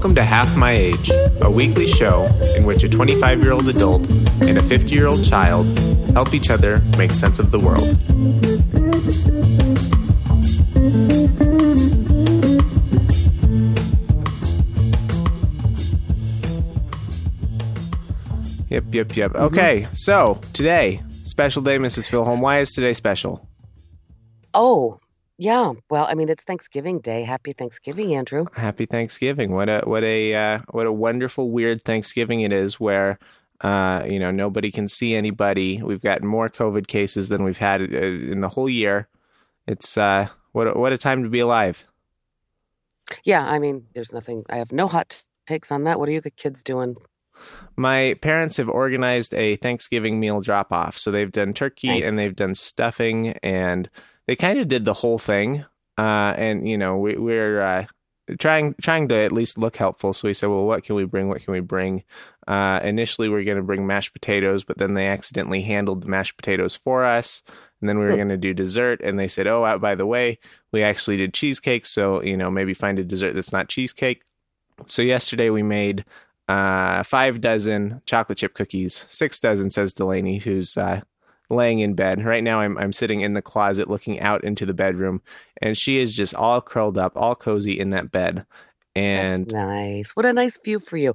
Welcome to Half My Age, a weekly show in which a 25 year old adult and a 50 year old child help each other make sense of the world. Yep, yep, yep. Mm-hmm. Okay, so today, special day, Mrs. Philholm. Why is today special? Oh, yeah. Well, I mean, it's Thanksgiving Day. Happy Thanksgiving, Andrew. Happy Thanksgiving! What a what a uh, what a wonderful weird Thanksgiving it is, where uh, you know nobody can see anybody. We've got more COVID cases than we've had uh, in the whole year. It's uh, what a, what a time to be alive. Yeah, I mean, there's nothing. I have no hot takes on that. What are you kids doing? My parents have organized a Thanksgiving meal drop off, so they've done turkey Nice. and they've done stuffing, and they kind of did the whole thing. Uh, and you know, we, we're uh, trying trying to at least look helpful. So we said, well, what can we bring? What can we bring? Uh, initially, we are going to bring mashed potatoes, but then they accidentally handled the mashed potatoes for us. And then we were Hmm. going to do dessert, and they said, "Oh, uh, by the way, we actually did cheesecake. So you know, maybe find a dessert that's not cheesecake." So yesterday we made uh, five dozen chocolate chip cookies. Six dozen, says Delaney, who's uh, laying in bed right now. I'm I'm sitting in the closet, looking out into the bedroom, and she is just all curled up, all cozy in that bed. And That's nice. What a nice view for you.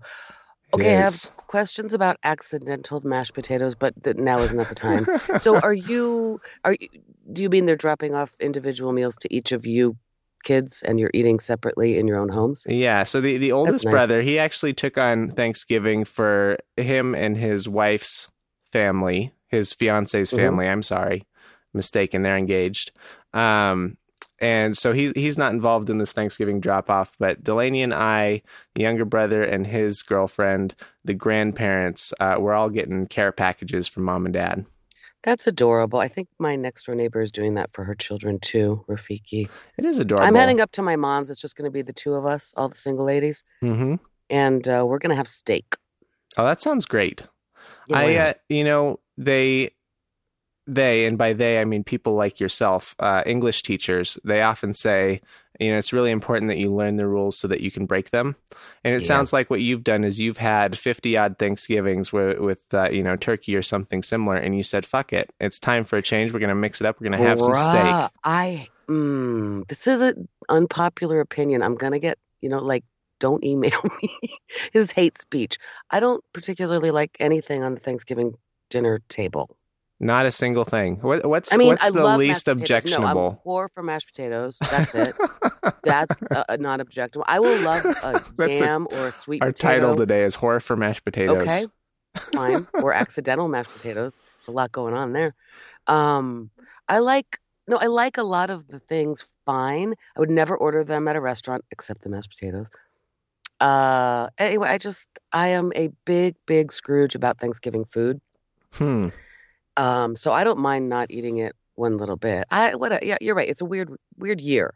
Okay, I have questions about accidental mashed potatoes, but th- now isn't that the time. so, are you? Are you? Do you mean they're dropping off individual meals to each of you kids, and you're eating separately in your own homes? Yeah, so the, the oldest nice. brother, he actually took on Thanksgiving for him and his wife's family, his fiance's Mhm. family. I'm sorry, mistaken. They're engaged. Um, and so he's he's not involved in this Thanksgiving drop off, but Delaney and I, the younger brother and his girlfriend, the grandparents, uh, we're all getting care packages from mom and dad. That's adorable. I think my next door neighbor is doing that for her children too, Rafiki. It is adorable. I'm heading up to my mom's. It's just going to be the two of us, all the single ladies, hmm and uh, we're going to have steak. Oh, that sounds great. Yeah, I, uh, you know, they, they, and by they, I mean people like yourself, uh, English teachers, they often say, you know, it's really important that you learn the rules so that you can break them. And it Yeah. sounds like what you've done is you've had 50 odd Thanksgivings with, with uh, you know, turkey or something similar. And you said, fuck it. It's time for a change. We're going to mix it up. We're going to have some steak. I mm, this is an unpopular opinion. I'm gonna get you know like don't email me. His hate speech. I don't particularly like anything on the Thanksgiving dinner table. Not a single thing. What, what's, I mean, what's I the least potatoes. No, I'm objectionable? poor for mashed potatoes. That's it. That's uh, not objectionable. I will love a That's a- or a sweet Our potato. title today is Horror for Mashed Potatoes. Okay, fine. or accidental mashed potatoes. There's a lot going on there. Um, I like no, I like a lot of the things fine. I would never order them at a restaurant except the mashed potatoes. Uh, anyway, I just I am a big, big Scrooge about Thanksgiving food. Hmm. Um, so I don't mind not eating it one little bit. I what? Yeah, you're right. It's a weird, weird year.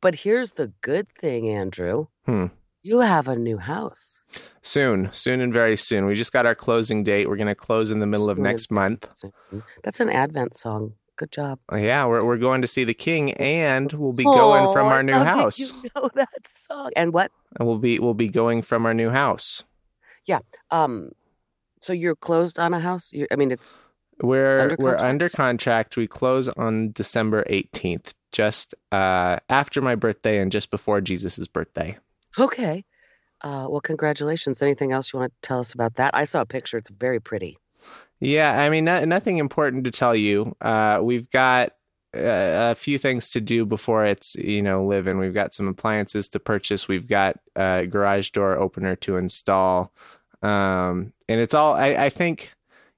But here's the good thing, Andrew. Hmm. You have a new house. Soon, soon and very soon. We just got our closing date. We're going to close in the middle of next month. soon. That's an Advent song. Good job. Uh, Yeah, we're we're going to see the king, and we'll be going from Oh, our new house. You know that song. And what? And We'll be we'll be going from our new house. Yeah. Um, so you're closed on a house? you I mean, it's We're Under we're contract? under contract. We close on December eighteenth, just uh, after my birthday and just before Jesus' birthday. okay. Uh, well, congratulations. Anything else you want to tell us about that? I saw a picture. It's very pretty. Yeah, I mean, no, nothing important to tell you. Uh, we've got uh, a few things to do before it's you know live in. We've got some appliances to purchase. We've got a garage door opener to install, um, and it's all. I, I think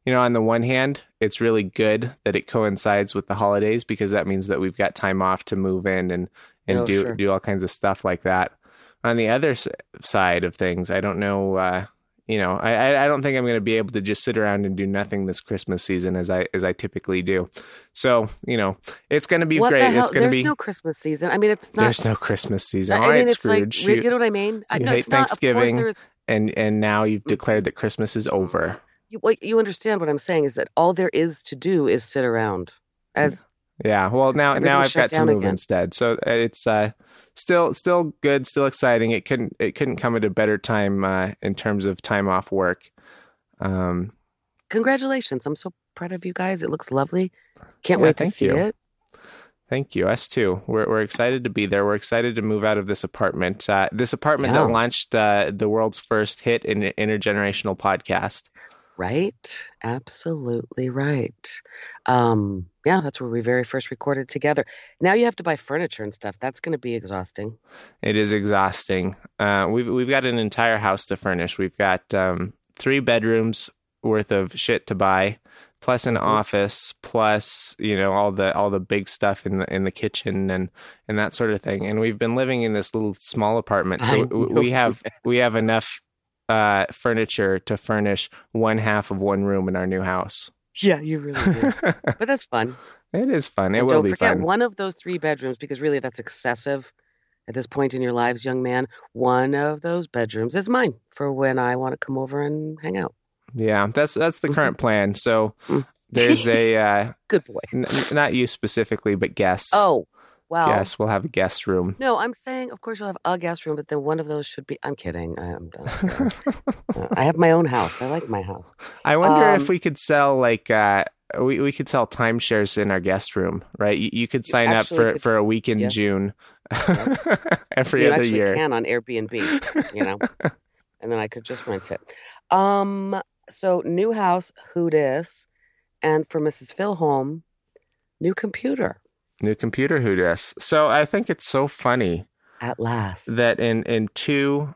you know, on the one hand, it's really good that it coincides with the holidays because that means that we've got time off to move in and and Oh, do sure. do all kinds of stuff like that. On the other s- side of things, I don't know. Uh, you know, I I- don't think I'm going to be able to just sit around and do nothing this Christmas season as I as I typically do. So you know, it's going to be what great. It's going to There's be. no Christmas season. I mean, it's not. there's no Christmas season. I All mean, right, it's Scrooge. like you- you know what I mean. I, you no, hate it's not. Of Thanksgiving. course, there's. and and now you've declared that Christmas is over. You, what you understand what I'm saying is that all there is to do is sit around, as Yeah. Well, now now I've got to move again. instead. So uh, it's uh, still still good, still exciting. It couldn't it couldn't come at a better time uh, in terms of time off work. Um, Congratulations. I'm so proud of you guys. It looks lovely. Can't Yeah, wait to see you. it. Thank you. Us too. We're we're excited to be there. We're excited to move out of this apartment. Uh, this apartment Yeah. that launched uh, the world's first hit in intergenerational podcast. Right. Absolutely right. Um, yeah, that's where we very first recorded together. Now you have to buy furniture and stuff. That's going to be exhausting. It is exhausting. Uh, we've we've got an entire house to furnish. We've got um, three bedrooms worth of shit to buy, plus an Mhm. office, plus you know all the all the big stuff in the in the kitchen and and that sort of thing. And we've been living in this little small apartment, so I w- know we have we have enough uh, furniture to furnish one half of one room in our new house. Yeah, you really do. but that's fun. it is fun. It And will don't be forget fun. one of those three bedrooms, because really that's excessive at this point in your lives, young man. One of those bedrooms is mine for when I want to come over and hang out. Yeah, that's that's the current plan. So Mm. there's a uh, Good boy. n- not you specifically, but guests. Oh, well. Yes, we'll have a guest room. No, I'm saying, of course, you'll have a guest room, but then one of those should be. I'm kidding. I'm done. Uh, I have my own house. I like my house. I wonder Um, if we could sell like uh we, we could sell timeshares in our guest room, right? You, you could sign up for could- for a week in yeah. June every you other actually year. can on Airbnb, you know, and then I could just rent it. Um. So new house, who dis, and for Mrs. Philholm, new computer New computer who dis. So I think it's so funny at last. that in in two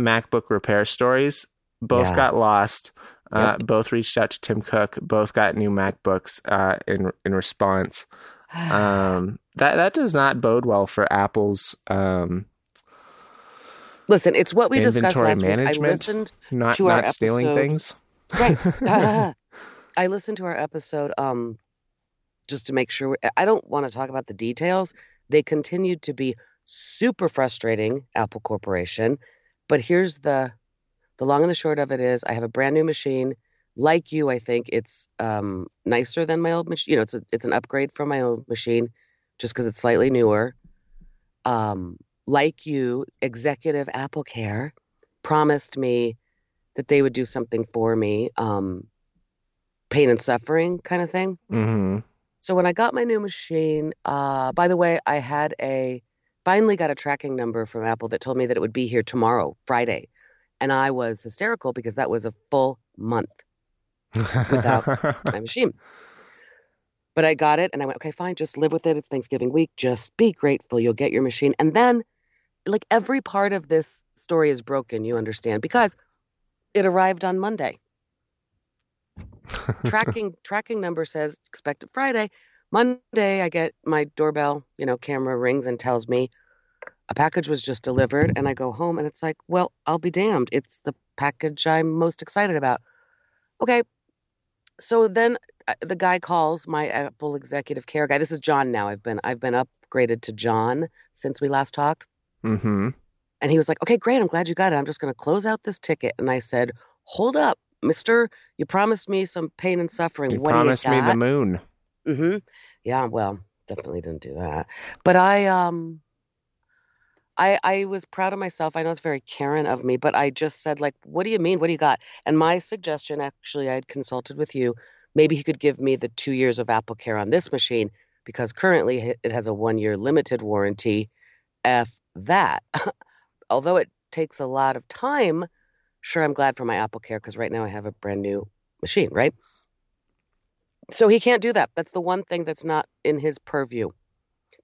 MacBook repair stories, both Yeah. got lost. Uh, Yep. both reached out to Tim Cook. Both got new MacBooks uh, in in response. Um, that that does not bode well for Apple's um, Listen, it's what we discussed last week. I listened. not To our not stealing episode- things. Right. I listened to our episode um just to make sure I don't want to talk about the details. They continued to be super frustrating, Apple Corporation. But here's the the long and the short of it is I have a brand new machine. Like you, I think it's um nicer than my old machine. You know, it's a, it's an upgrade from my old machine just because it's slightly newer. Um, like you, executive Apple Care promised me that they would do something for me, um, pain and suffering kind of thing. hmm So when I got my new machine, uh, by the way, I had a finally got a tracking number from Apple that told me that it would be here tomorrow, Friday, and I was hysterical because that was a full month Without- my machine. But I got it and I went, okay, fine, just live with it. It's Thanksgiving week. Just be grateful. You'll get your machine. And then, like, every part of this story is broken, you understand, because it arrived on Monday. tracking tracking number says expected Friday. Monday, I get my doorbell, you know, camera rings and tells me a package was just delivered. And I go home and it's like, well, I'll be damned. It's the package I'm most excited about. Okay. So then uh, the guy calls my Apple executive care guy. This is John now. I've been I've been upgraded to John since we last talked. Hmm And he was like, okay, great. I'm glad you got it. I'm just going to close out this ticket. And I said, hold up, mister. You promised me some pain and suffering. You what promised do you me the moon. Mm-hmm. Yeah, well, definitely didn't do that. But I um I I was proud of myself. I know it's very Karen of me, but I just said like, "What do you mean? What do you got?" And my suggestion actually I had consulted with you. Maybe he could give me the 2 years of Apple Care on this machine because currently it- has a 1-year limited warranty. F that. Although it takes a lot of time, sure I'm glad for my Apple Care because right now I have a brand new machine, right? So he can't do that. That's the one thing that's not in his purview,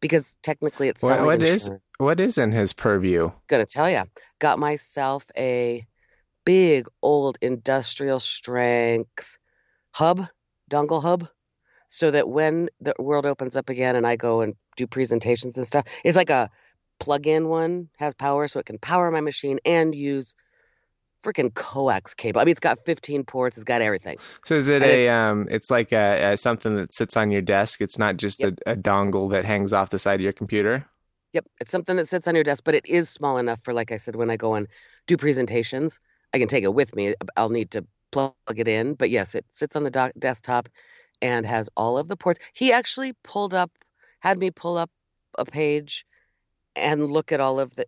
because technically it's What- what is what is in his purview? Gonna tell you, got myself a big old industrial strength hub, dongle hub, so that when the world opens up again and I go and do presentations and stuff, it's like a plug-in one, has power, so it can power my machine and use freaking coax cable. I mean, it's got 15 ports, it's got everything. So is it And a it's- um? It's like a, a something that sits on your desk. It's not just a, a dongle that hangs off the side of your computer. Yep, it's something that sits on your desk, but it is small enough for, like I said, when I go and do presentations, I can take it with me. I'll need to plug it in, but yes, it sits on the doc- desktop, and has all of the ports. He actually pulled up, had me pull up a page and look at all of the.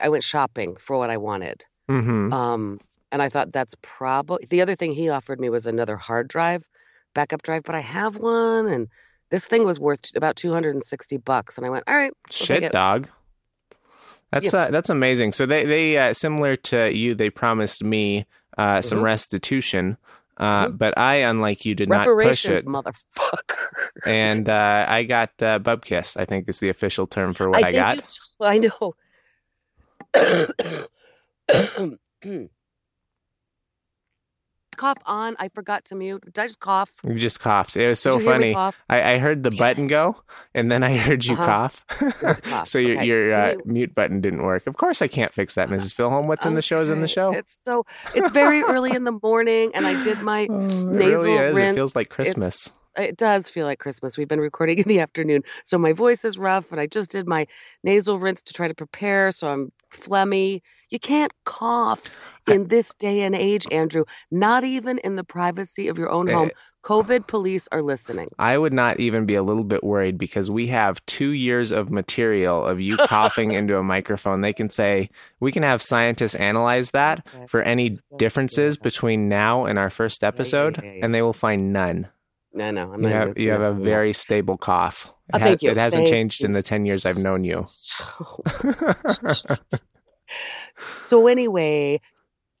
I went shopping for what I wanted. hmm Um, and I thought that's probably the other thing he offered me was another hard drive, backup drive, but I have one and this thing was worth about 260 bucks. And I went, all right, I'll Shit, dog. That's uh, that's amazing. So they they uh, similar to you, they promised me uh, some Mhm. restitution, uh, Mhm. but I, unlike you, did not push it, motherfucker. and uh, I got uh, bub kiss. I think is the official term for what I, think got. you I know. cough on. I forgot to mute. Did I just cough? You just coughed. It was so Did you hear me funny. I, I heard the Damn button it. go, and then I heard you Uh-huh. cough. heard cough. so your Okay. your uh, Can you- mute button didn't work. Of course, I can't fix that, Mrs. Philholm. What's in the show is in the show. It's so it's very early in the morning, and I did my. Oh, it nasal really is. It feels like It's- Christmas. It does feel like Christmas. We've been recording in the afternoon, so my voice is rough, and I just did my nasal rinse to try to prepare, so I'm phlegmy. You can't cough in this day and age, Andrew. Not even in the privacy of your own Eh, home. COVID police are listening. I would not even be a little bit worried because we have two years of material of you coughing into a microphone. They can say, we can have scientists analyze that for any differences between now and our first episode, yeah, yeah. and they will find none. No, no, I'm You not. have, you have a very stable cough. Oh, it, Oh, ha- thank you. it hasn't Thank changed in the 10 years I've known you. so So anyway,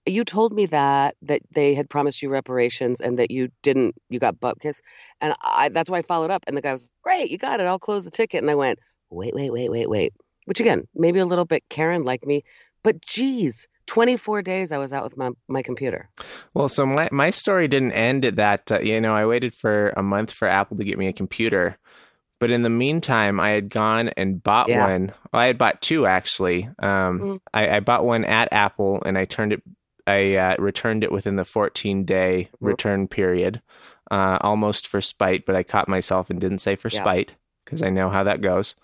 you told me that that they had promised you reparations and that you didn't. You got butt kiss, and I that's why I followed up. And the guy was great. You got it. I'll close the ticket. And I went, wait, wait, wait, wait, wait. Which again, maybe a little bit Karen like me, but geez, 24 days I was out with my my computer. Well, so my, my story didn't end at that. Uh, you know, I waited for a month for Apple to get me a computer. But in the meantime, I had gone and bought Yeah. one. Well, I had bought two actually. Um, Mhm. I, I bought one at Apple and I turned it, I uh, returned it within the 14 day Mhm. return period, uh, almost for spite, but I caught myself and didn't say for Yeah. spite because I know how that goes.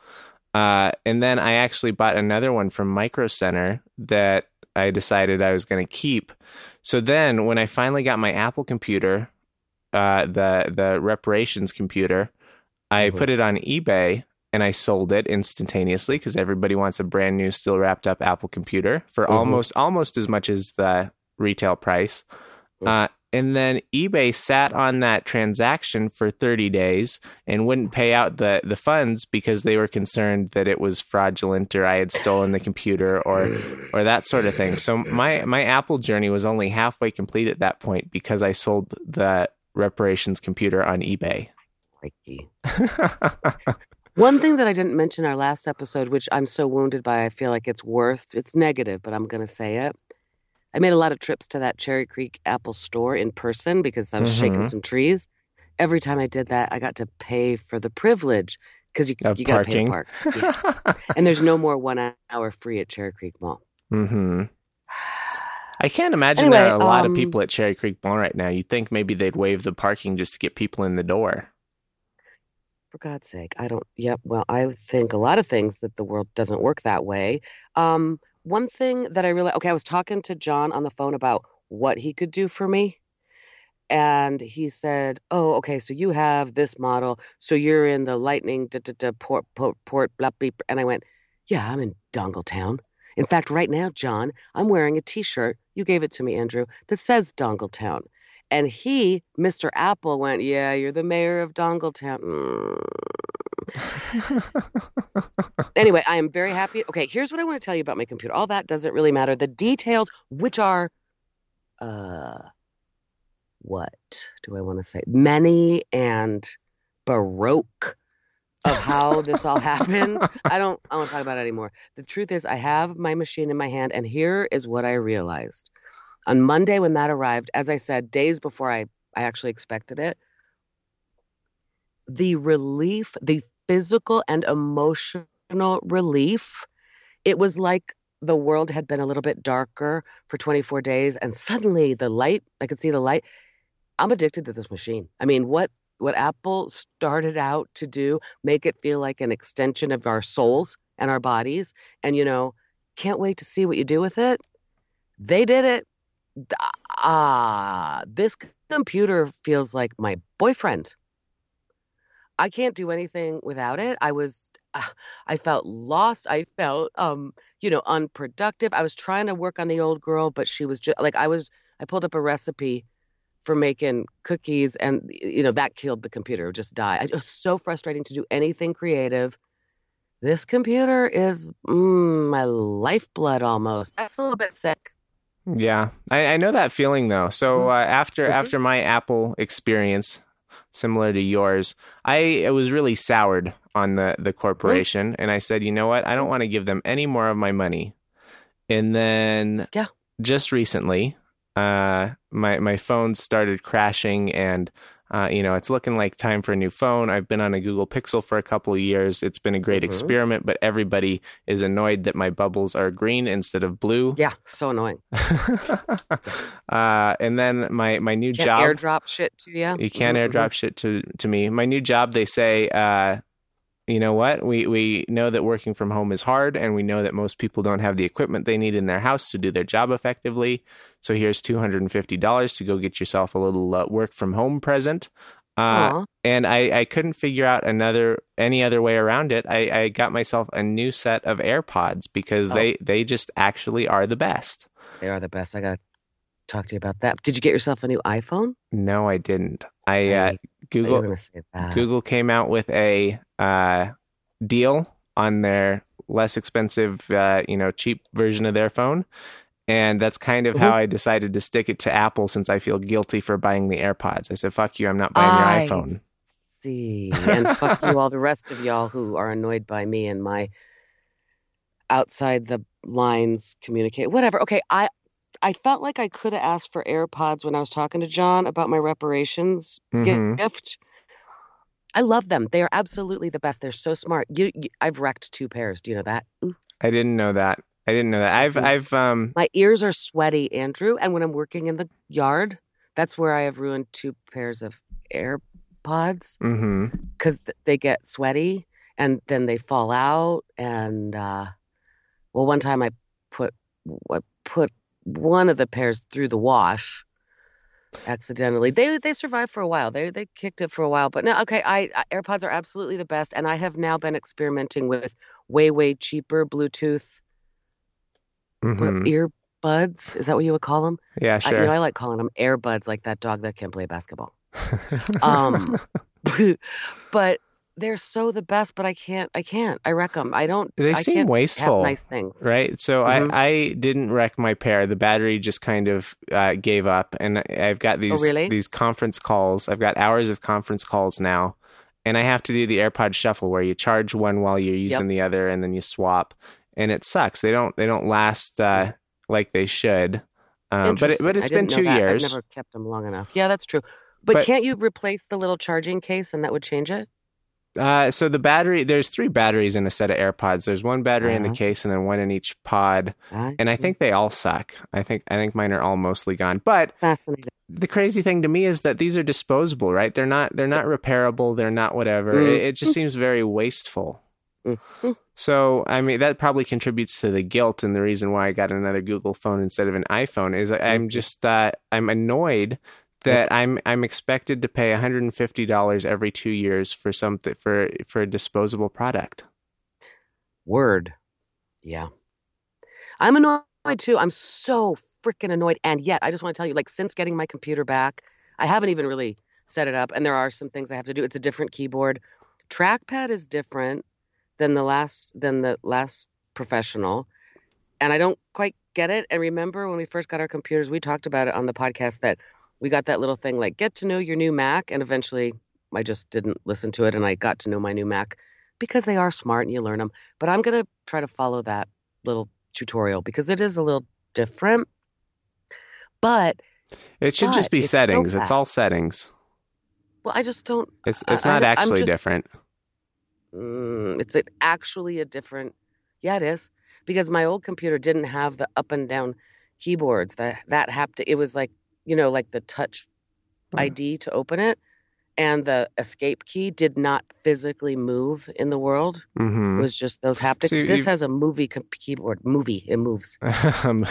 Uh, and then I actually bought another one from Micro Center that I decided I was going to keep. So then, when I finally got my Apple computer, uh, the the reparations computer, I Mhm. put it on eBay and I sold it instantaneously because everybody wants a brand new, still wrapped up Apple computer for Mhm. almost almost as much as the retail price. Uh, and then eBay sat on that transaction for 30 days and wouldn't pay out the, the funds because they were concerned that it was fraudulent or I had stolen the computer or or that sort of thing. So my my Apple journey was only halfway complete at that point because I sold the reparations computer on eBay. One thing that I didn't mention our last episode, which I'm so wounded by, I feel like it's worth, it's negative, but I'm going to say it. I made a lot of trips to that Cherry Creek Apple store in person because I was shaking Mhm. some trees. Every time I did that, I got to pay for the privilege because you, Of you got to pay to park. Yeah. and there's no more one hour free at Cherry Creek Mall. hmm I can't imagine there are a Anyway, lot of um, people at Cherry Creek Mall right now. You'd think maybe they'd waive the parking just to get people in the door. For God's sake, I don't. Yep. Well, I think a lot of things that the world doesn't work that way. Um, one thing that I really okay, I was talking to John on the phone about what he could do for me, and he said, "Oh, okay, so you have this model, so you're in the Lightning da, da, da, port port port blah beep," and I went, "Yeah, I'm in Dongletown." In fact, right now, John, I'm wearing a T-shirt. You gave it to me, Andrew, that says Dongletown. And he, Mr. Apple, went, Yeah, you're the mayor of Dongletown. Mm. Anyway, I am very happy. Okay, here's what I want to tell you about my computer. All that doesn't really matter. The details, which are, uh, what do I want to say? Many and baroque of how this all happened. I don't, I don't want to talk about it anymore. The truth is, I have my machine in my hand, and here is what I realized. On Monday, when that arrived, as I said, days before I, I actually expected it, the relief, the physical and emotional relief, it was like the world had been a little bit darker for 24 days, and suddenly the light, I could see the light. I'm addicted to this machine. I mean, what what Apple started out to do, make it feel like an extension of our souls and our bodies, and you know, can't wait to see what you do with it. They did it. Ah, this computer feels like my boyfriend. I can't do anything without it. I was uh, I felt lost. I felt um, you know, unproductive. I was trying to work on the old girl, but she was just like I was I pulled up a recipe for making cookies and you know, that killed the computer. Just die. It was so frustrating to do anything creative. This computer is mm, my lifeblood almost. That's a little bit sick. Yeah, I, I know that feeling though. So Mhm. uh, after after my Apple experience, similar to yours, I, I was really soured on the the corporation, and I said, you know what, I don't want to give them any more of my money. And then, Yeah. just recently, uh, my my phone started crashing, and uh, you know, it's looking like time for a new phone. I've been on a Google Pixel for a couple of years. It's been a great Mhm. experiment, but everybody is annoyed that my bubbles are green instead of blue. Yeah, so annoying. uh, and then my my new Can't job. airdrop shit to you. you can't Mhm, airdrop shit to to me. My new job. They say, uh, you know what? We we know that working from home is hard, and we know that most people don't have the equipment they need in their house to do their job effectively. So here's two hundred and fifty dollars to go get yourself a little uh, work from home present. Uh, and I, I couldn't figure out another any other way around it. I, I got myself a new set of AirPods because Oh. they they just actually are the best. They are the best. I got talk to you about that. Did you get yourself a new iPhone? No, I didn't. I uh, I thought you were Google going to say that. Google came out with a uh, deal on their less expensive, uh, you know, cheap version of their phone. And that's kind of how I decided to stick it to Apple since I feel guilty for buying the AirPods. I said, fuck you, I'm not buying I your iPhone. See, and fuck you, all the rest of y'all who are annoyed by me and my outside the lines communicate. Whatever. Okay, I I felt like I could have asked for AirPods when I was talking to John about my reparations Mhm. gift. I love them. They are absolutely the best. They're so smart. You, you I've wrecked two pairs. Do you know that? Ooh. I didn't know that. I didn't know that. I've. I've, um, My ears are sweaty, Andrew, and when I'm working in the yard, that's where I have ruined two pairs of AirPods because they get sweaty and then they fall out. And uh, well, one time I put I put one of the pairs through the wash accidentally. They they survived for a while. They they kicked it for a while, but no, okay. I, I AirPods are absolutely the best, and I have now been experimenting with way way cheaper Bluetooth what- hmm earbuds. Is that what you would call them? Yeah, I, sure. you know, I like calling them airbuds, like that dog that can't play basketball. Um, but they're so the best. But I can't. I can't. I wreck them. I don't. they I seem can't wasteful. have nice things. Right. So Mhm. I, I didn't wreck my pair. The battery just kind of uh, gave up, and I've got these Oh, really? these conference calls. I've got hours of conference calls now, and I have to do the AirPod shuffle where you charge one while you're using the other, and then you swap, and it sucks. They don't they don't last uh, like they should. Um, but it, but it's been two that. years. I've never kept them long enough. Yeah, that's true. But, But- can't you replace the little charging case and that would change it? Uh, so the battery, there's three batteries in a set of AirPods. There's one battery in the Uh-huh. case, and then one in each pod. I And I think they all suck. I think I think mine are all mostly gone. But fascinating. the crazy thing to me is that these are disposable, right? They're not they're not repairable. They're not whatever. Mm. It, it just seems very wasteful. Mhm. So I mean that probably contributes to the guilt and the reason why I got another Google phone instead of an iPhone is I'm just uh, I'm annoyed that I'm I'm expected to pay $150 every 2 years for something for for a disposable product. Word. Yeah. I'm annoyed too. I'm so freaking annoyed. And yet, I just want to tell you, like, since getting my computer back, I haven't even really set it up. And there are some things I have to do. It's a different keyboard. Trackpad is different than the last than the last professional. And I don't quite get it. And remember when we first got our computers, we talked about it on the podcast that we got that little thing like get to know your new Mac. And eventually I just didn't listen to it and I got to know my new Mac because they are smart and you learn them. But I'm going to try to follow that little tutorial because it is a little different. But, It should just be it's so settings. it's all settings. well, I just don't. It's it's I not I'm actually just- different. Mm, it's a, actually a different. Yeah, it is because my old computer didn't have the up and down keyboards. That that haptic. It was like you know, like the touch. ID to open it, and the escape key did not physically move in the world. It hmm was just those haptics. So this has a movie keyboard. Movie. It moves. Um,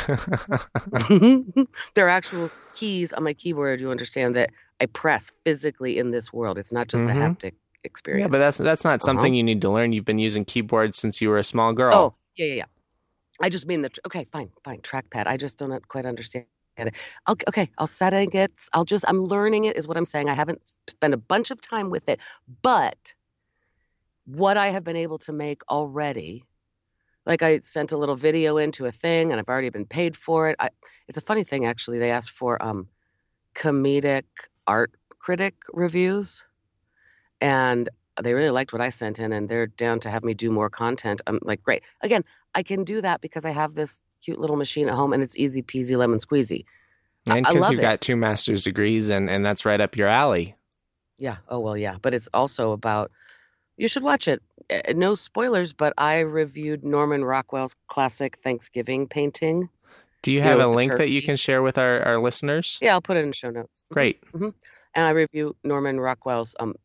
there are actual keys on my keyboard. You understand that I press physically in this world. It's not just Mhm. a haptic experience. Yeah, but that's that's not something Uh-huh. you need to learn. You've been using keyboards since you were a small girl. Oh, yeah, yeah, yeah. I just mean the tr- okay, fine, fine. Trackpad. I just don't quite understand it. I'll, okay, I'll setting it. I'll just I'm learning it is what I'm saying. I haven't spent a bunch of time with it, but what I have been able to make already, like I sent a little video into a thing, and I've already been paid for it. I, it's a funny thing actually. They asked for um, comedic art critic reviews, and they really liked what I sent in, and they're down to have me do more content. I'm like, great. Again, I can do that because I have this cute little machine at home, and it's easy peasy lemon squeezy. I- and because you've it. got two master's degrees, and and that's right up your alley. Yeah. Oh well, yeah. But it's also about. You should watch it. Uh, No spoilers, but I reviewed Norman Rockwell's classic Thanksgiving painting. Do you You have know, a link that you can share with our, our listeners? Yeah, I'll put it in show notes. Great. And I review Norman Rockwell's um,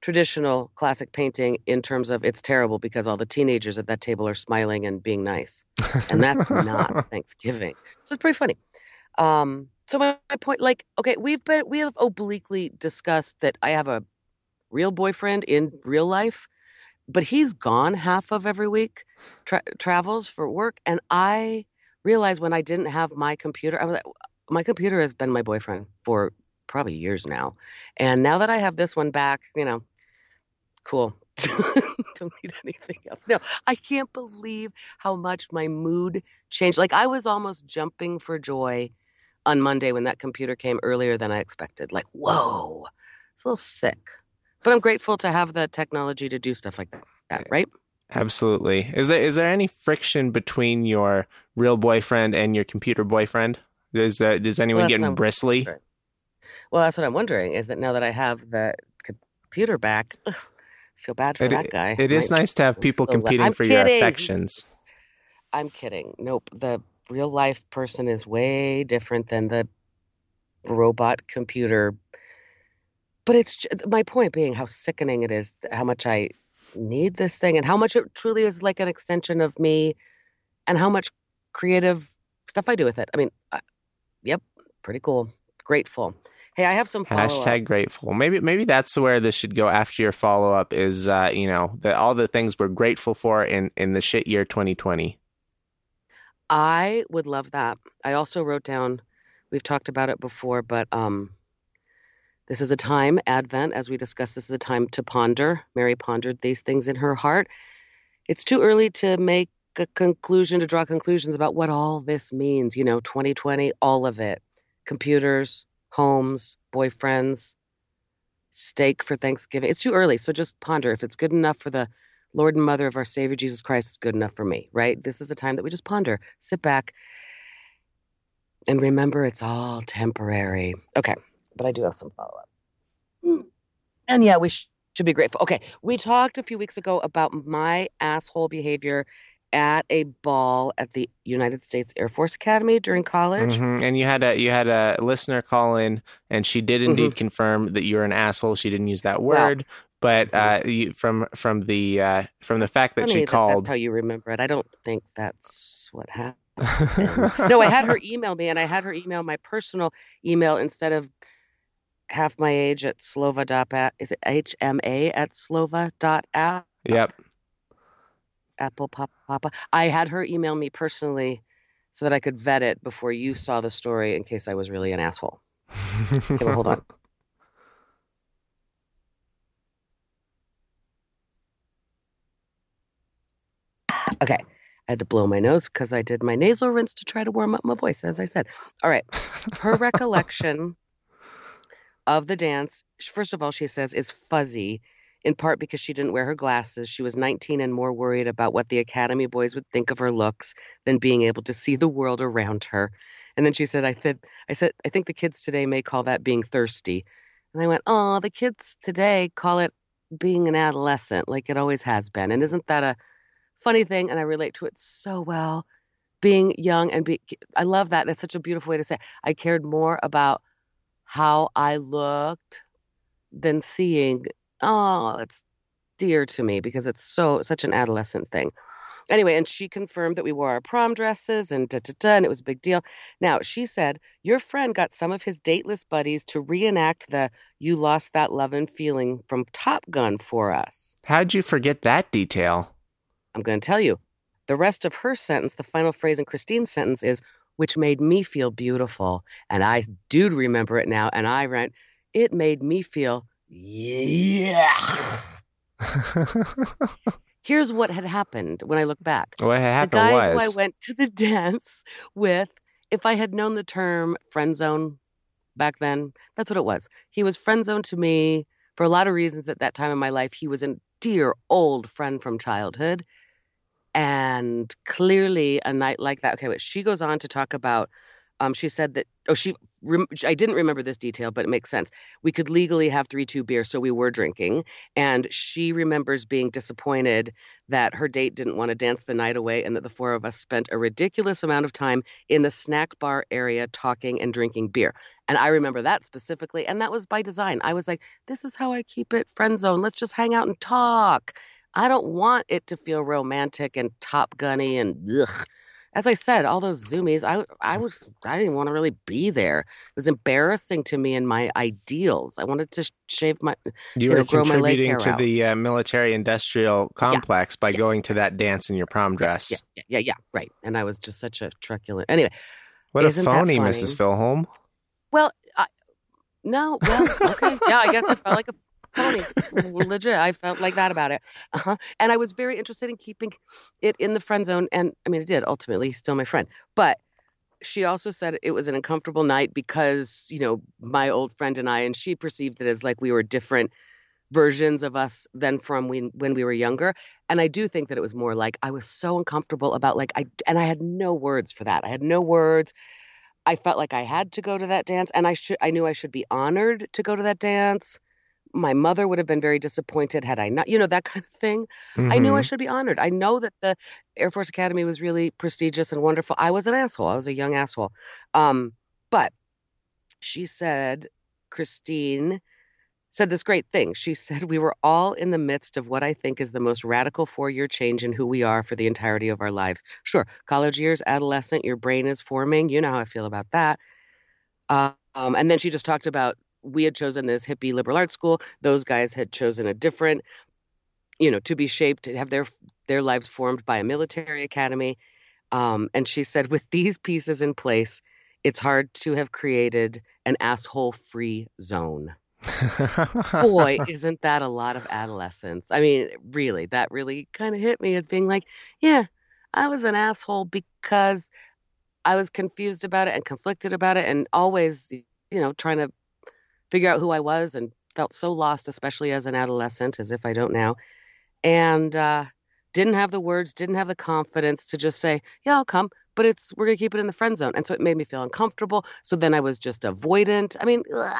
traditional classic painting in terms of it's terrible because all the teenagers at that table are smiling and being nice. and that's not Thanksgiving. So it's pretty funny. Um, so my, my point, like, okay, we've been we have obliquely discussed that I have a real boyfriend in real life, but he's gone half of every week, tra- travels for work, and I realized when I didn't have my computer, I was like, my computer has been my boyfriend for probably years now, and now that I have this one back, you know, cool. Don't need anything else. No, I can't believe how much my mood changed. Like I was almost jumping for joy on Monday when that computer came earlier than I expected. Like, whoa, it's a little sick. But I'm grateful to have the technology to do stuff like that, right? Absolutely. Is there is there any friction between your real boyfriend and your computer boyfriend? Is that is anyone that's getting bristly? Well, that's what I'm wondering is that now that I have the computer back, feel bad for It- that guy. It is nice to have people so la- competing I'm for your affections. I'm kidding. Nope. The real life person is way different than the robot computer. But it's my point being how sickening it is, how much I need this thing, and how much it truly is like an extension of me, and how much creative stuff I do with it. I mean, I, yep, pretty cool. Grateful. Hey, I have some follow Hashtag grateful. Maybe maybe that's where this should go after your follow up is uh, you know, the all the things we're grateful for in, in the shit year twenty twenty. I would love that. I also wrote down, we've talked about it before, but um, this is a time, Advent, as we discussed, this is a time to ponder. Mary pondered these things in her heart. It's too early to make a conclusion, to draw conclusions about what all this means. You know, 2020, all of it computers, homes, boyfriends, steak for Thanksgiving. It's too early. So just ponder. If it's good enough for the Lord and Mother of our Savior Jesus Christ, it's good enough for me, right? This is a time that we just ponder, sit back, and remember it's all temporary. Okay, but I do have some follow up. Hmm. And yeah, we sh- should be grateful. Okay, we talked a few weeks ago about my asshole behavior at a ball at the United States Air Force Academy during college. Mhm. And you had a you had a listener call in, and she did indeed Mm-hmm. confirm that you're an asshole. She didn't use that word, but uh, you, from from the uh, from the fact that Funny she that called. That's how you remember it. I don't think that's what happened. no, I had her email me, and I had her email my personal email instead of half my age at slova dot at is it hma at slova dot app yep. Apple pop papa. I had her email me personally so that I could vet it before you saw the story in case I was really an asshole. Okay, well, hold on. Okay. I had to blow my nose because I did my nasal rinse to try to warm up my voice, as I said. All right. Her recollection of the dance, first of all, she says, is fuzzy, in part because she didn't wear her glasses. She was 19 and more worried about what the Academy boys would think of her looks than being able to see the world around her. And then she said, I said, I said, I think the kids today may call that being thirsty. And I went, Oh, the kids today call it being an adolescent, like it always has been. And isn't that a funny thing? And I relate to it so well. Being young and be, I love that. That's such a beautiful way to say it. I cared more about how I looked than seeing, oh, it's dear to me because it's so such an adolescent thing. Anyway, and she confirmed that we wore our prom dresses and da da da, and it was a big deal. Now, she said, Your friend got some of his dateless buddies to reenact the You Lost That Lovin' Feeling from Top Gun for us. How'd you forget that detail? I'm going to tell you. The rest of her sentence, the final phrase in Christine's sentence is, which made me feel beautiful. And I do remember it now. And I went, it made me feel, yeah. Here's what had happened when I look back. what happened the guy was who I went to the dance with, if I had known the term friend zone back then, that's what it was. He was friend zone to me for a lot of reasons at that time in my life. He was a dear old friend from childhood. And clearly, a night like that. Okay, but she goes on to talk about. Um, she said that. Oh, she. Rem, I didn't remember this detail, but it makes sense. We could legally have three two beer, so we were drinking. And she remembers being disappointed that her date didn't want to dance the night away, and that the four of us spent a ridiculous amount of time in the snack bar area talking and drinking beer. And I remember that specifically, and that was by design. I was like, "This is how I keep it friend zone. Let's just hang out and talk." I don't want it to feel romantic and Top Gunny and ugh. As I said, all those zoomies, I I was I didn't want to really be there. It was embarrassing to me and my ideals. I wanted to shave my you, you were know, grow contributing to out. the uh, military-industrial complex by yeah. going to that dance in your prom dress. yeah, yeah, yeah, yeah, right. And I was just such a truculent. Anyway, What a phony. Mrs. Philholm. well, I, no, well, okay, yeah, I guess I felt like a pony. Legit, I felt like that about it. Uh-huh. And I was very interested in keeping it in the friend zone. And I mean, it did ultimately. Still my friend, but she also said it was an uncomfortable night because you know my old friend and I, and she perceived it as like we were different versions of us than from when when we were younger. And I do think that it was more like I was so uncomfortable about like I and I had no words for that. I had no words. I felt like I had to go to that dance, and I should I knew I should be honored to go to that dance. My mother would have been very disappointed had I not, you know, that kind of thing. I knew I Mhm. should be honored. I know that the Air Force Academy was really prestigious and wonderful. I was an asshole. I was a young asshole. Um, but she said, Christine said this great thing. She said, We were all in the midst of what I think is the most radical four year change in who we are for the entirety of our lives. Sure, college years, adolescent, your brain is forming. You know how I feel about that. Um, and then she just talked about we had chosen this hippie liberal arts school. Those guys had chosen a different, you know, to be shaped, to have their their lives formed by a military academy. Um, and she said, with these pieces in place, it's hard to have created an asshole free zone. Boy, isn't that a lot of adolescence? I mean, really, that really kind of hit me as being like, yeah, I was an asshole because I was confused about it and conflicted about it and always, you know, trying to figure out who I was and felt so lost, especially as an adolescent, as if I don't now. And uh, didn't have the words, didn't have the confidence to just say, yeah, I'll come, but it's, we're going to keep it in the friend zone. And so it made me feel uncomfortable. So then I was just avoidant. I mean, ugh.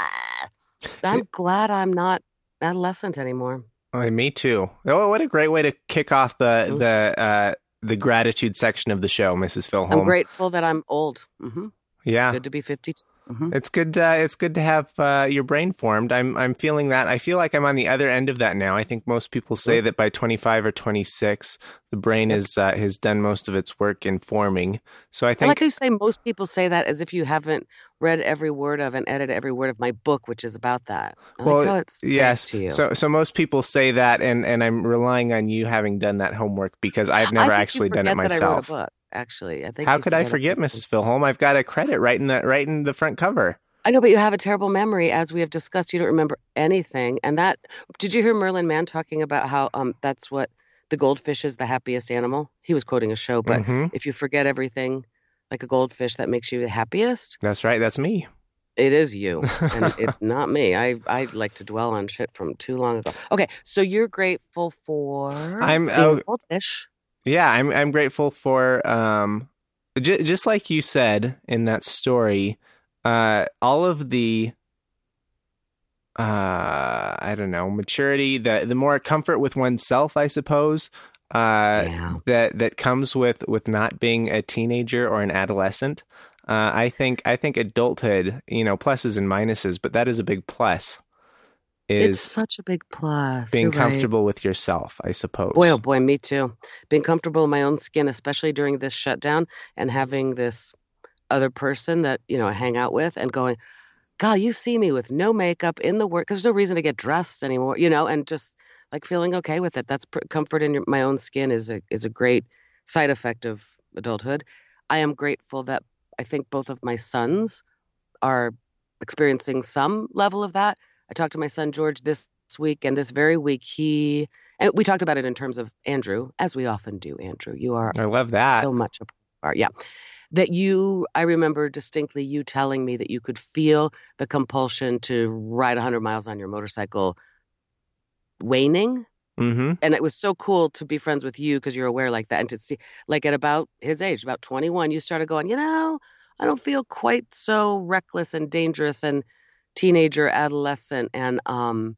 I'm glad I'm not adolescent anymore. Oh, me too. Oh, what a great way to kick off the Mhm. the uh, the gratitude section of the show, Mrs. Philholm. I'm grateful that I'm old. hmm Yeah, Good to be 52. Hmm It's good. Uh, it's good to have uh, your brain formed. I'm. I'm feeling that. I feel like I'm on the other end of that now. I think most people say that by 25 or 26, the brain is uh, has done most of its work in forming. So I I think like you say most people say that as if you haven't read every word of and edited every word of my book, which is about that. I Well, like it's yes. to you. So so most people say that, and and I'm relying on you having done that homework because I've never actually done it forget that I wrote a myself. Actually, I think. How could I forget, Mrs. Philholm? I've got a credit right in the right in the front cover. I know, but you have a terrible memory, as we have discussed. You don't remember anything, and that. Did you hear Merlin Mann talking about how um that's what the goldfish is the happiest animal? He was quoting a show, but Mhm. if you forget everything, like a goldfish, that makes you the happiest. That's right. That's me. It is you, and it's not me. I I like to dwell on shit from too long ago. Okay, so you're grateful for I'm- oh, a goldfish. Yeah, I'm I'm grateful for um j- just like you said in that story, uh all of the uh I don't know, maturity, the the more comfort with oneself, I suppose, uh yeah. that that comes with with not being a teenager or an adolescent. Uh I think I think adulthood, you know, pluses and minuses, but that is a big plus. Is it's such a big plus. being You're right. comfortable with yourself, I suppose. Boy, oh boy, me too. Being comfortable in my own skin, especially during this shutdown, and having this other person that you know I hang out with, and going, God, you see me with no makeup in the work because there's no reason to get dressed anymore, you know, and just like feeling okay with it. That's pr- comfort in your, my own skin is a is a great side effect of adulthood. I am grateful that I think both of my sons are experiencing some level of that. I talked to my son George this week, and this very week he and we talked about it in terms of Andrew, as we often do. Andrew, you are I love that. so much a part. Yeah. That you, I remember distinctly you telling me that you could feel the compulsion to ride 100 miles on your motorcycle waning. mm-hmm. And it was so cool to be friends with you because you're aware like that. And to see, like at about his age, about 21, you started going, you know, I don't feel quite so reckless and dangerous and teenager, adolescent. And um,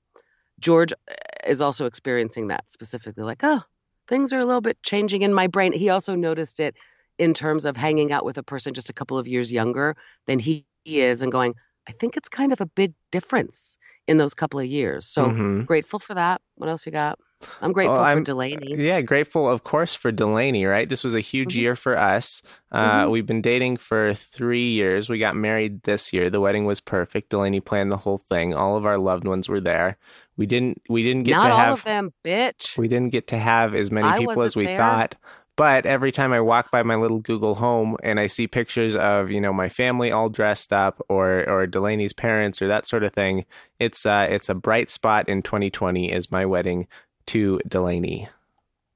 George uh, is also experiencing that specifically, like, oh, things are a little bit changing in my brain. He also noticed it in terms of hanging out with a person just a couple of years younger than he is and going, I think it's kind of a big difference in those couple of years. So Mhm. grateful for that. What else you got? I'm grateful Well, for I'm- Delaney. Yeah, grateful, of course, for Delaney, right? This was a huge Mhm. year for us. Uh, Mhm. We've been dating for three years. We got married this year. The wedding was perfect. Delaney planned the whole thing. All of our loved ones were there. We didn't. We didn't get Not to all have. of them, bitch. We didn't get to have as many I people as we there. thought. But every time I walk by my little Google Home and I see pictures of you know my family all dressed up or or Delaney's parents or that sort of thing, it's uh it's a bright spot in 2020 is my wedding to Delaney.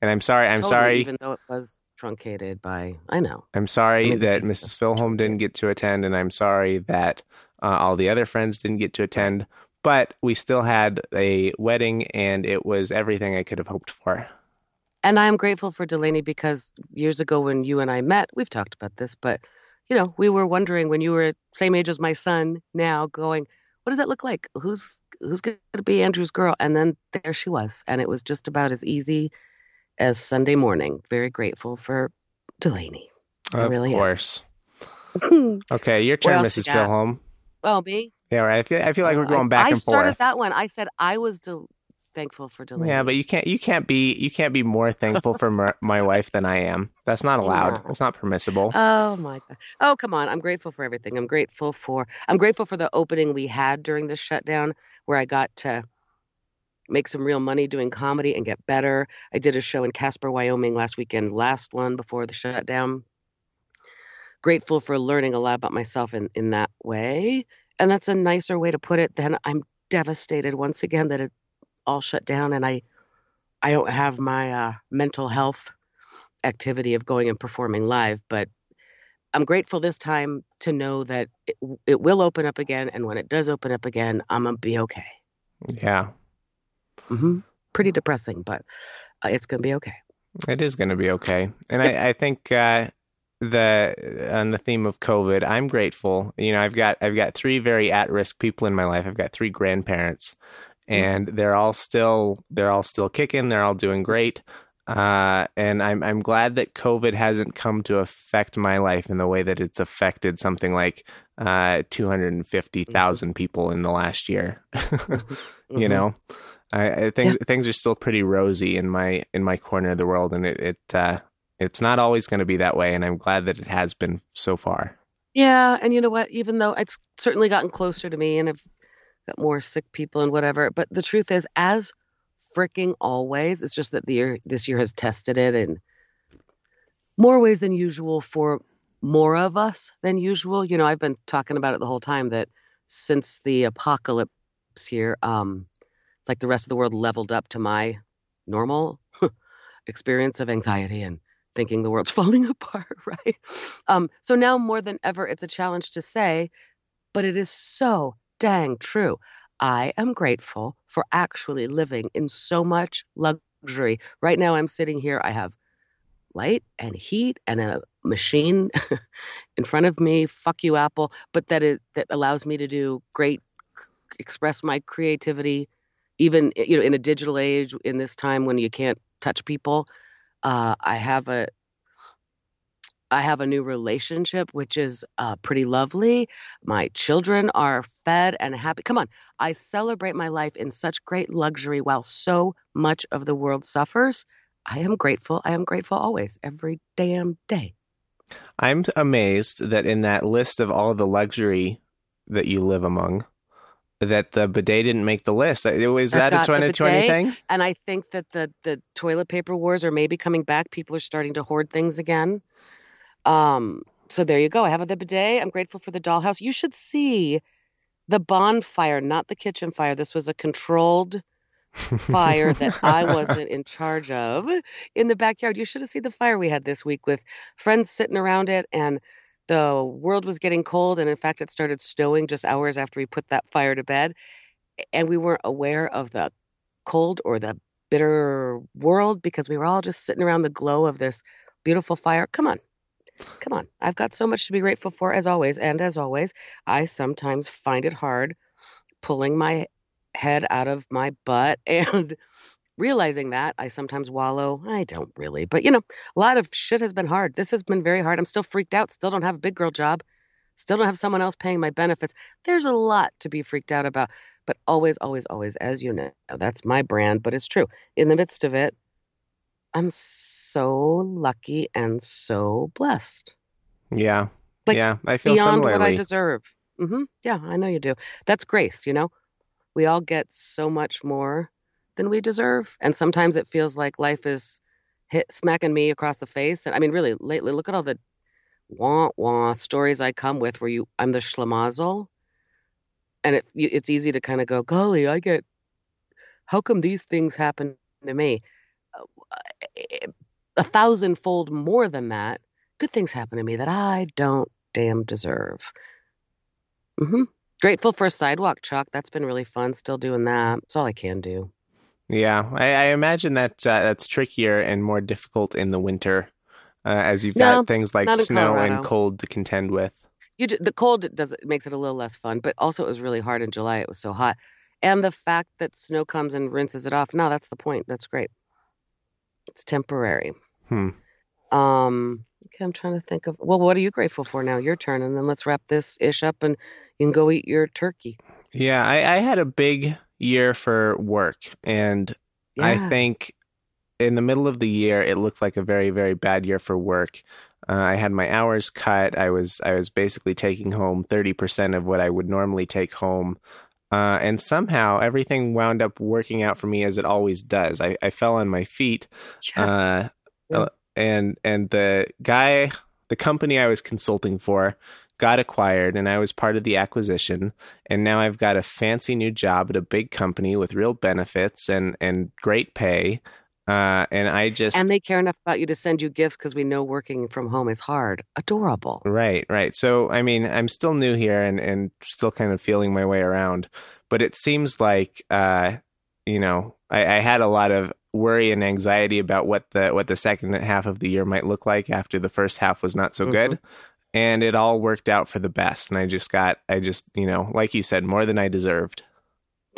And I'm sorry, I'm Totally, sorry, Even though it was truncated by, I know. I'm sorry Maybe that Mrs. Philholm didn't get to attend, and I'm sorry that uh, all the other friends didn't get to attend. But we still had a wedding, and it was everything I could have hoped for. And I'm grateful for Delaney because years ago when you and I met, we've talked about this, but you know, we were wondering when you were the same age as my son now, going, what does that look like? Who's who's going to be Andrew's girl? And then there she was, and it was just about as easy as Sunday morning. Very grateful for Delaney. I Of really course. oh, Okay, your turn, Mrs. got? Well, me. Yeah, right. I feel, I feel like we're Uh, going I, back I and started forth. that one. I said I was del- thankful for Delaney. Yeah, but you can't you can't be you can't be more thankful for my wife than I am. That's not allowed. No. It's not permissible. Oh my god. Oh come on. I'm grateful for everything. I'm grateful for I'm grateful for the opening we had during the shutdown where I got to make some real money doing comedy and get better. I did a show in Casper, Wyoming last weekend, last one before the shutdown. Grateful for learning a lot about myself in, in that way. And that's a nicer way to put it than I'm devastated once again that it all shut down and I I don't have my uh, mental health activity of going and performing live, but I'm grateful this time to know that it, it will open up again, and when it does open up again, I'm gonna be okay. Yeah, hmm Pretty depressing, but uh, it's gonna be okay. it is to be okay. And I, I think uh, the on the theme of COVID, I'm grateful. You know, I've got I've got three very at risk people in my life. I've got three grandparents, and they're all still they're all still kicking. They're all doing great. Uh, and I'm I'm glad that COVID hasn't come to affect my life in the way that it's affected something like uh, 250,000 people in the last year. you Mhm. know, I, I think things are still pretty rosy in my in my corner of the world, and it it uh, it's not always going to be that way. And I'm glad that it has been so far. Yeah, and you know what? Even though it's certainly gotten closer to me, and I've got more sick people and whatever, but the truth is, as freaking always, it's just that the year this year has tested it in more ways than usual for more of us than usual. You know, I've been talking about it the whole time that since the apocalypse here, um, it's like the rest of the world leveled up to my normal experience of anxiety and thinking the world's falling apart, right? Um, so now more than ever, it's a challenge to say, but it is so dang true. I am grateful for actually living in so much luxury. Right now, I'm sitting here, I have light and heat and a machine in front of me. Fuck you, Apple. But that it that allows me to do great, express my creativity, even you know in a digital age in this time when you can't touch people. Uh, I have a I have a new relationship, which is uh, pretty lovely. My children are fed and happy. Come on. I celebrate my life in such great luxury while so much of the world suffers. I am grateful. I am grateful always, every damn day. I'm amazed that in that list of all the luxury that you live among, that the bidet didn't make the list. Was that a 2020 thing? And I think that the the toilet paper wars are maybe coming back. People are starting to hoard things again. Um, so there you go. I have the bidet. I'm grateful for the dollhouse. You should see the bonfire, not the kitchen fire. This was a controlled fire that I wasn't in charge of in the backyard. You should have seen the fire we had this week with friends sitting around it and the world was getting cold and in fact it started snowing just hours after we put that fire to bed and we weren't aware of the cold or the bitter world because we were all just sitting around the glow of this beautiful fire. Come on. Come on. I've got so much to be grateful for as always and as always I sometimes find it hard pulling my head out of my butt and realizing that I sometimes wallow. I don't really, but you know, a lot of shit has been hard. This has been very hard. I'm still freaked out. Still don't have a big girl job. Still don't have someone else paying my benefits. There's a lot to be freaked out about. But always, always, always, as you know, that's my brand, but it's true. In the midst of it, I'm so lucky and so blessed. Yeah. Like, yeah. I feel beyond similarly. what I deserve. Mm-hmm. Yeah, I know you do. That's grace, you know? We all get so much more than we deserve. And sometimes it feels like life is hit smacking me across the face. And I mean, really, lately, look at all the wah wah stories I come with where you I'm the schlemazel. And it it's easy to kind of go, golly, I get how come these things happen to me? A thousandfold more than that, good things happen to me that I don't damn deserve. Mm-hmm. Grateful for a sidewalk chalk. That's been really fun. Still doing that. It's all I can do. Yeah, I, I imagine that uh, that's trickier and more difficult in the winter, uh, as you've got things like snow Colorado. and cold to contend with. You the cold does it makes it a little less fun, but also it was really hard in July. It was so hot, and the fact that snow comes and rinses it off. No, that's the point. That's great. It's temporary. Hmm. Um. Okay, I'm trying to think of. Well, what are you grateful for now? Your turn, and then let's wrap this ish up, and you can go eat your turkey. Yeah, I, I had a big year for work. And Yeah. I think in the middle of the year, it looked like a very, very bad year for work. Uh, I had my hours cut. I was I was basically taking home thirty percent of what I would normally take home, uh, and somehow everything wound up working out for me as it always does. I, I fell on my feet, uh, Yeah. uh, and and the guy, the company I was consulting for, got acquired, and I was part of the acquisition. And now I've got a fancy new job at a big company with real benefits and and great pay. Uh, and I just and they care enough about you to send you gifts because we know working from home is hard. Adorable. Right, right. So, I mean, I'm still new here and, and still kind of feeling my way around, but it seems like, uh, you know, I, I had a lot of worry and anxiety about what the what the second half of the year might look like after the first half was not so good, and it all worked out for the best. And I just got, I just, you know, like you said, more than I deserved.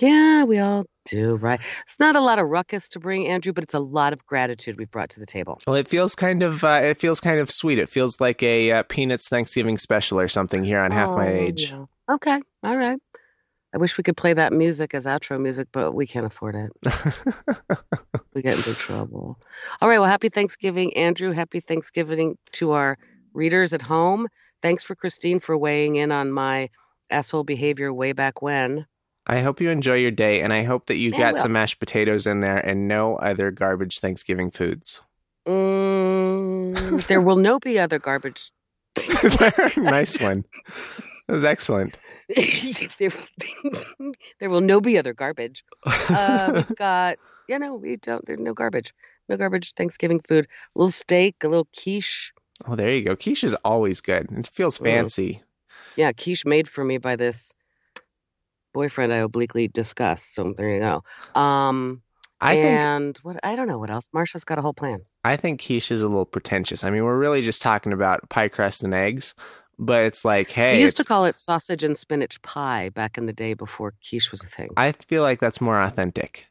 Yeah, we all do, right? It's not a lot of ruckus to bring, Andrew, but it's a lot of gratitude we've brought to the table. Well, it feels kind of, uh, it feels kind of sweet. It feels like a uh, Peanuts Thanksgiving special or something here on Half My Oh, Age. yeah. Okay, all right. I wish we could play that music as outro music, but we can't afford it. We get into trouble. All right. Well, happy Thanksgiving, Andrew. Happy Thanksgiving to our readers at home. Thanks for Christine for weighing in on my asshole behavior way back when. I hope you enjoy your day, and I hope that you I got will. some mashed potatoes in there and no other garbage Thanksgiving foods. Mm, there will no be other garbage. nice one. That was excellent. there, there will no be other garbage. Uh, we've got, you know, we don't, there's no garbage. No garbage Thanksgiving food. A little steak, a little quiche. oh, there you go. Quiche is always good. It feels fancy. Yeah, quiche made for me by this boyfriend I obliquely discuss. So there you go. Um, I think and what I don't know what else. Marsha's got a whole plan. I think quiche is a little pretentious. I mean, we're really just talking about pie crust and eggs, but it's like, hey, we used to call it sausage and spinach pie back in the day before quiche was a thing. I feel like that's more authentic.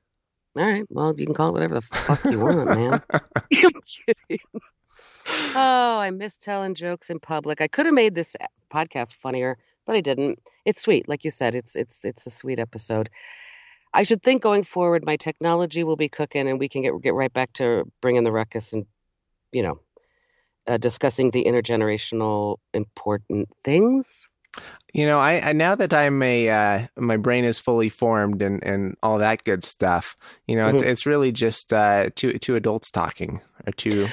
All right, well, you can call it whatever the fuck you want, man. I'm kidding. oh, I miss telling jokes in public. I could have made this podcast funnier, but I didn't. It's sweet, like you said. It's it's it's a sweet episode. I should think going forward, my technology will be cooking, and we can get get right back to bringing the ruckus and you know uh, discussing the intergenerational important things. You know, I, I now that I'm a uh, my brain is fully formed and, and all that good stuff. You know, mm-hmm. it's it's really just uh, two two adults talking or two.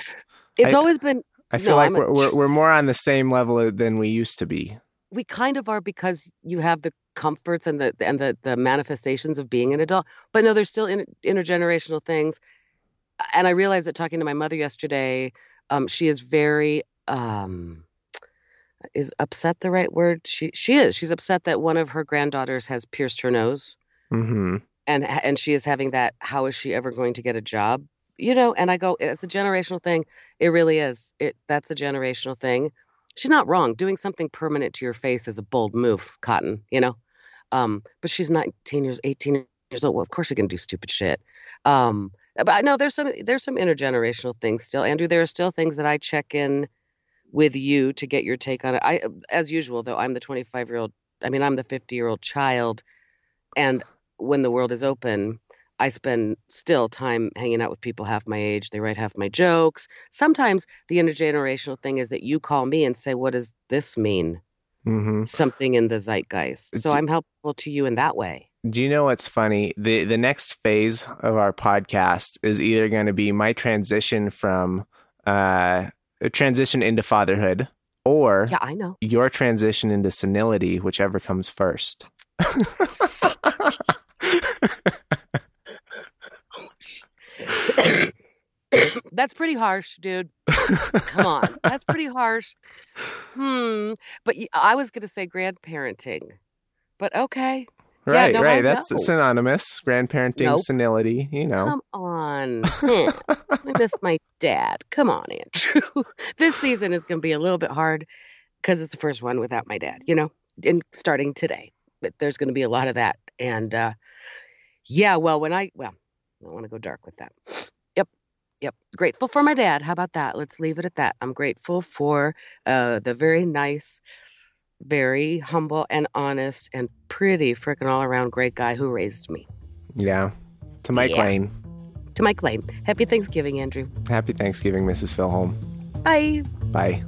It's I, always been. I feel no, like we're, a, we're we're more on the same level than we used to be. We kind of are because you have the comforts and the and the the manifestations of being an adult. But no, there's still inter- intergenerational things. And I realized that talking to my mother yesterday, um, she is very um, is upset the right word? She she is. She's upset that one of her granddaughters has pierced her nose. Mm-hmm. And and she is having that. How is she ever going to get a job? You know. And I go, it's a generational thing. It really is. It that's a generational thing. She's not wrong. Doing something permanent to your face is a bold move, Cotton. You know. Um, but she's 19 years, 18 years old. Well, of course she can do stupid shit. Um, but I know there's some there's some intergenerational things still, Andrew. There are still things that I check in with you to get your take on it. I, as usual, though, I'm the 25 year old. I mean, I'm the 50 year old child, and when the world is open, I spend still time hanging out with people half my age. They write half my jokes. Sometimes the intergenerational thing is that you call me and say, "What does this mean?" Mm-hmm. Something in the zeitgeist. So I'm helpful to you in that way. Do you know what's funny? The the next phase of our podcast is either going to be my transition from uh, transition into fatherhood or yeah, I know. your transition into senility, whichever comes first. That's pretty harsh, dude. Come on. That's pretty harsh. Hmm. But I was going to say grandparenting. But okay. Right, yeah, no, right. That's synonymous. Grandparenting, nope. senility, you know. Come on. I miss my dad. Come on, Andrew. this season is going to be a little bit hard because it's the first one without my dad, you know, and starting today. But there's going to be a lot of that. And uh, yeah, well, when I, well, I don't want to go dark with that. Yep. Yep. Grateful for my dad. How about that? Let's leave it at that. I'm grateful for uh, the very nice, very humble and honest and pretty freaking all around great guy who raised me. Yeah. To Mike yeah. Lane. To Mike Lane. Happy Thanksgiving, Andrew. Happy Thanksgiving, Mrs. Philholm. Bye. Bye.